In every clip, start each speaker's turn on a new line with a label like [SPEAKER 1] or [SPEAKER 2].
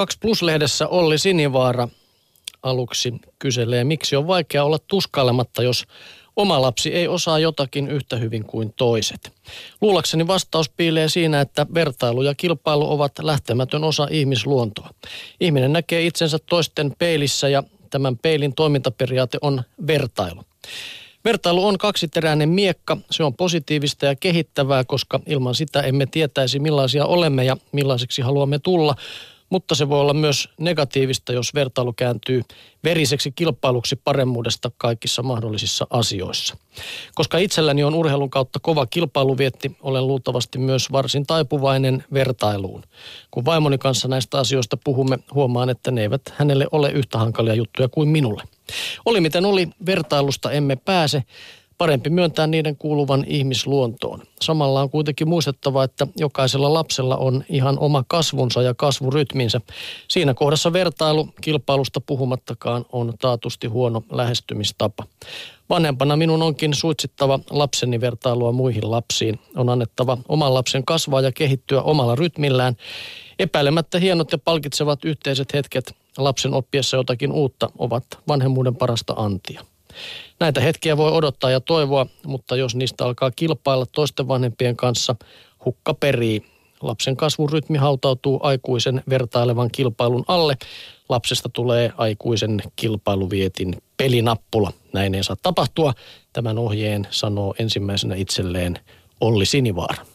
[SPEAKER 1] 2 Plus-lehdessä Olli Sinivaara aluksi kyselee, miksi on vaikea olla tuskailematta, jos oma lapsi ei osaa jotakin yhtä hyvin kuin toiset. Luulakseni vastaus piilee siinä, että vertailu ja kilpailu ovat lähtemätön osa ihmisluontoa. Ihminen näkee itsensä toisten peilissä ja tämän peilin toimintaperiaate on vertailu. Vertailu on kaksiteräinen miekka. Se on positiivista ja kehittävää, koska ilman sitä emme tietäisi millaisia olemme ja millaiseksi haluamme tulla, mutta se voi olla myös negatiivista, jos vertailu kääntyy veriseksi kilpailuksi paremmuudesta kaikissa mahdollisissa asioissa. Koska itselläni on urheilun kautta kova kilpailuvietti, olen luultavasti myös varsin taipuvainen vertailuun. Kun vaimoni kanssa näistä asioista puhumme, huomaan, että ne eivät hänelle ole yhtä hankalia juttuja kuin minulle. Oli miten oli, vertailusta emme pääse, Parempi myöntää niiden kuuluvan ihmisluontoon. Samalla on kuitenkin muistettava, että jokaisella lapsella on ihan oma kasvunsa ja kasvurytminsä. Siinä kohdassa vertailu kilpailusta puhumattakaan on taatusti huono lähestymistapa. Vanhempana minun onkin suitsittava lapseni vertailua muihin lapsiin. On annettava oman lapsen kasvaa ja kehittyä omalla rytmillään. Epäilemättä hienot ja palkitsevat yhteiset hetket lapsen oppiessa jotakin uutta ovat vanhemmuuden parasta antia. Näitä hetkiä voi odottaa ja toivoa, mutta jos niistä alkaa kilpailla toisten vanhempien kanssa, hukka perii. Lapsen kasvurytmi hautautuu aikuisen vertailevan kilpailun alle. Lapsesta tulee aikuisen kilpailuvietin pelinappula. Näin ei saa tapahtua. Tämän ohjeen sanoo ensimmäisenä itselleen Olli Sinivaara.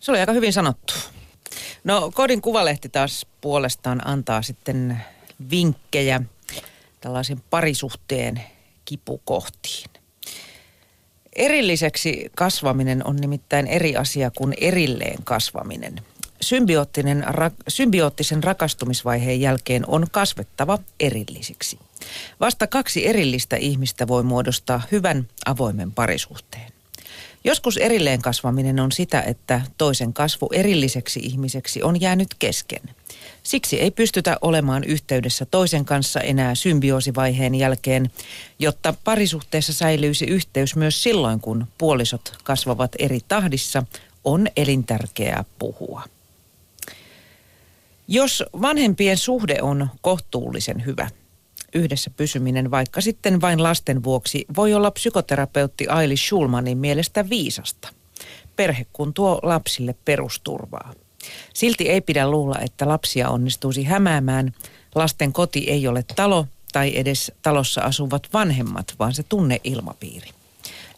[SPEAKER 2] Se oli aika hyvin sanottu. No Kodin kuvalehti taas puolestaan antaa sitten vinkkejä tällaisen parisuhteen kipukohtiin. Erilliseksi kasvaminen on nimittäin eri asia kuin erilleen kasvaminen. Symbioottinen, symbioottisen rakastumisvaiheen jälkeen on kasvettava erillisiksi. Vasta kaksi erillistä ihmistä voi muodostaa hyvän avoimen parisuhteen. Joskus erilleen kasvaminen on sitä, että toisen kasvu erilliseksi ihmiseksi on jäänyt kesken – Siksi ei pystytä olemaan yhteydessä toisen kanssa enää symbioosivaiheen jälkeen, jotta parisuhteessa säilyisi yhteys myös silloin, kun puolisot kasvavat eri tahdissa, on elintärkeää puhua. Jos vanhempien suhde on kohtuullisen hyvä, yhdessä pysyminen vaikka sitten vain lasten vuoksi voi olla psykoterapeutti Aili Schulmanin mielestä viisasta. Perhe kun tuo lapsille perusturvaa. Silti ei pidä luulla, että lapsia onnistuisi hämäämään. Lasten koti ei ole talo tai edes talossa asuvat vanhemmat, vaan se tunneilmapiiri.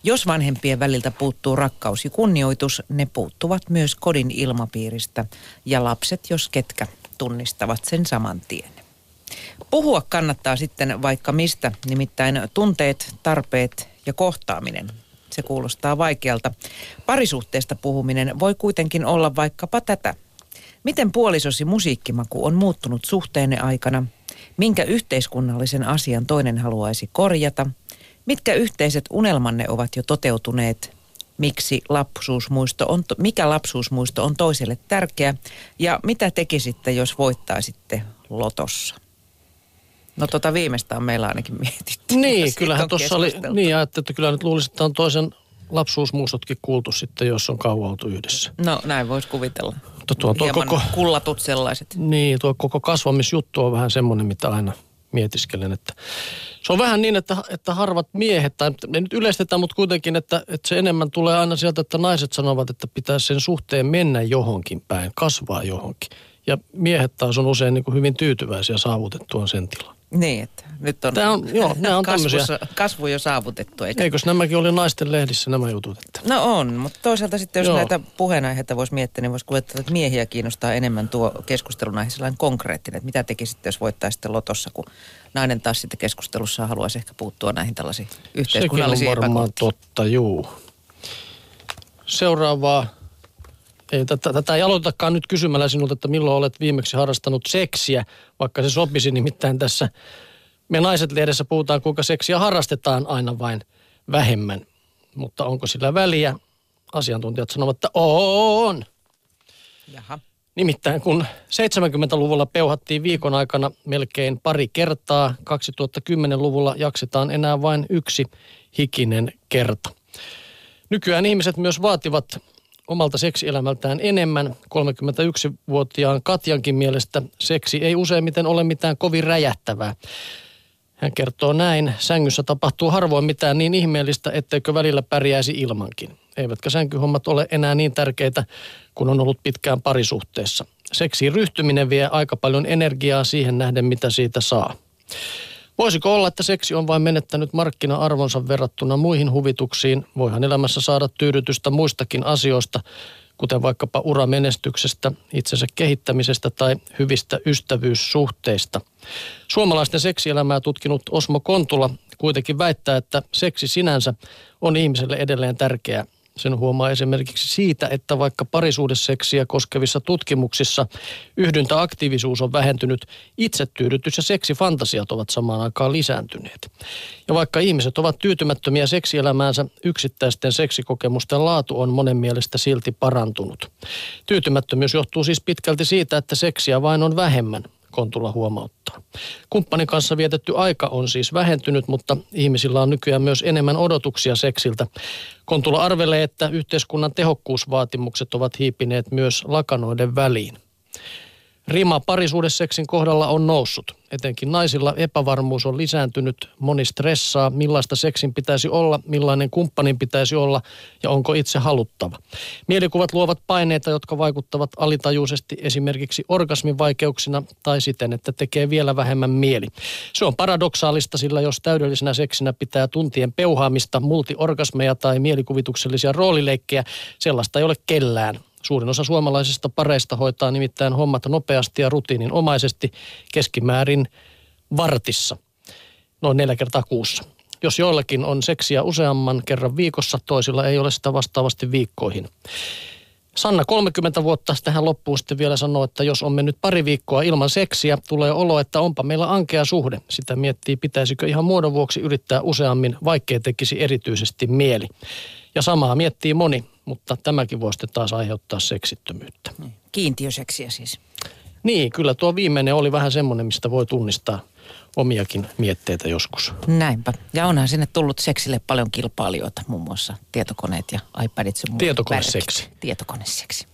[SPEAKER 2] Jos vanhempien väliltä puuttuu rakkaus ja kunnioitus, ne puuttuvat myös kodin ilmapiiristä ja lapset, jos ketkä, tunnistavat sen saman tien. Puhua kannattaa sitten vaikka mistä, nimittäin tunteet, tarpeet ja kohtaaminen. Se kuulostaa vaikealta. Parisuhteesta puhuminen voi kuitenkin olla vaikkapa tätä. Miten puolisosi musiikkimaku on muuttunut suhteenne aikana? Minkä yhteiskunnallisen asian toinen haluaisi korjata? Mitkä yhteiset unelmanne ovat jo toteutuneet? Miksi lapsuusmuisto on, mikä lapsuusmuisto on toiselle tärkeä? Ja mitä tekisitte, jos voittaisitte lotossa? No tota viimeistä on meillä ainakin mietitty.
[SPEAKER 1] Niin, kyllähän tuossa oli, niin ajattelin, että kyllä nyt luulisin, että on toisen lapsuusmuistotkin kuultu sitten, jos on kauan oltu yhdessä.
[SPEAKER 2] No näin voisi kuvitella.
[SPEAKER 1] Mutta tuo, tuo koko,
[SPEAKER 2] kullatut sellaiset.
[SPEAKER 1] Niin, tuo koko kasvamisjuttu on vähän semmoinen, mitä aina mietiskelen, että se on vähän niin, että, että harvat miehet, tai ei nyt yleistetään, mutta kuitenkin, että, että se enemmän tulee aina sieltä, että naiset sanovat, että pitää sen suhteen mennä johonkin päin, kasvaa johonkin. Ja miehet taas on usein niin kuin hyvin tyytyväisiä saavutettuaan sen tilan.
[SPEAKER 2] Niin, että nyt on,
[SPEAKER 1] Tämä on, joo, nämä on
[SPEAKER 2] kasvussa, kasvu jo saavutettu. Eikä?
[SPEAKER 1] Eikös nämäkin oli naisten lehdissä nämä jutut? Että...
[SPEAKER 2] No on, mutta toisaalta sitten jos joo. näitä puheenaiheita voisi miettiä, niin voisi kuvitella, että miehiä kiinnostaa enemmän tuo keskustelun aihe sellainen konkreettinen, että mitä tekisitte, jos voittaisitte lotossa, kun nainen taas sitten keskustelussa haluaisi ehkä puuttua näihin tällaisiin yhteiskunnallisiin
[SPEAKER 1] Sekin on varmaan totta, juu. Seuraavaa ei, tätä, tätä ei aloitakaan nyt kysymällä sinulta, että milloin olet viimeksi harrastanut seksiä, vaikka se sopisi nimittäin tässä. Me naiset lehdessä puhutaan, kuinka seksiä harrastetaan aina vain vähemmän. Mutta onko sillä väliä? Asiantuntijat sanovat, että on.
[SPEAKER 2] Jaha.
[SPEAKER 1] Nimittäin kun 70-luvulla peuhattiin viikon aikana melkein pari kertaa, 2010-luvulla jaksetaan enää vain yksi hikinen kerta. Nykyään ihmiset myös vaativat omalta seksielämältään enemmän. 31-vuotiaan Katjankin mielestä seksi ei useimmiten ole mitään kovin räjähtävää. Hän kertoo näin, sängyssä tapahtuu harvoin mitään niin ihmeellistä, etteikö välillä pärjäisi ilmankin. Eivätkä sänkyhommat ole enää niin tärkeitä, kun on ollut pitkään parisuhteessa. Seksiin ryhtyminen vie aika paljon energiaa siihen nähden, mitä siitä saa. Voisiko olla, että seksi on vain menettänyt markkina-arvonsa verrattuna muihin huvituksiin? Voihan elämässä saada tyydytystä muistakin asioista, kuten vaikkapa uramenestyksestä, itsensä kehittämisestä tai hyvistä ystävyyssuhteista. Suomalaisten seksielämää tutkinut Osmo Kontula kuitenkin väittää, että seksi sinänsä on ihmiselle edelleen tärkeää sen huomaa esimerkiksi siitä, että vaikka parisuudeseksiä koskevissa tutkimuksissa yhdyntäaktiivisuus on vähentynyt, itsetyydytys ja seksifantasiat ovat samaan aikaan lisääntyneet. Ja vaikka ihmiset ovat tyytymättömiä seksielämäänsä, yksittäisten seksikokemusten laatu on monen mielestä silti parantunut. Tyytymättömyys johtuu siis pitkälti siitä, että seksiä vain on vähemmän, Kontula huomauttaa. Kumppanin kanssa vietetty aika on siis vähentynyt, mutta ihmisillä on nykyään myös enemmän odotuksia seksiltä. Kontula arvelee, että yhteiskunnan tehokkuusvaatimukset ovat hiipineet myös lakanoiden väliin. Rima parisuudesseksin kohdalla on noussut. Etenkin naisilla epävarmuus on lisääntynyt, moni stressaa, millaista seksin pitäisi olla, millainen kumppanin pitäisi olla ja onko itse haluttava. Mielikuvat luovat paineita, jotka vaikuttavat alitajuisesti esimerkiksi orgasmin vaikeuksina tai siten, että tekee vielä vähemmän mieli. Se on paradoksaalista, sillä jos täydellisenä seksinä pitää tuntien peuhaamista, multiorgasmeja tai mielikuvituksellisia roolileikkejä, sellaista ei ole kellään. Suurin osa suomalaisista pareista hoitaa nimittäin hommat nopeasti ja rutiininomaisesti keskimäärin vartissa, noin neljä kertaa kuussa. Jos joillakin on seksiä useamman kerran viikossa, toisilla ei ole sitä vastaavasti viikkoihin. Sanna 30 vuotta tähän loppuun sitten vielä sanoo, että jos on mennyt pari viikkoa ilman seksiä, tulee olo, että onpa meillä ankea suhde. Sitä miettii, pitäisikö ihan muodon vuoksi yrittää useammin, vaikkei tekisi erityisesti mieli. Ja samaa miettii moni, mutta tämäkin voi sitten taas aiheuttaa seksittömyyttä. Niin.
[SPEAKER 2] Kiintiöseksiä siis.
[SPEAKER 1] Niin, kyllä tuo viimeinen oli vähän semmoinen, mistä voi tunnistaa omiakin mietteitä joskus.
[SPEAKER 2] Näinpä. Ja onhan sinne tullut seksille paljon kilpailijoita, muun muassa tietokoneet ja iPadit.
[SPEAKER 1] Tietokoneseksi.
[SPEAKER 2] Tietokoneseksi.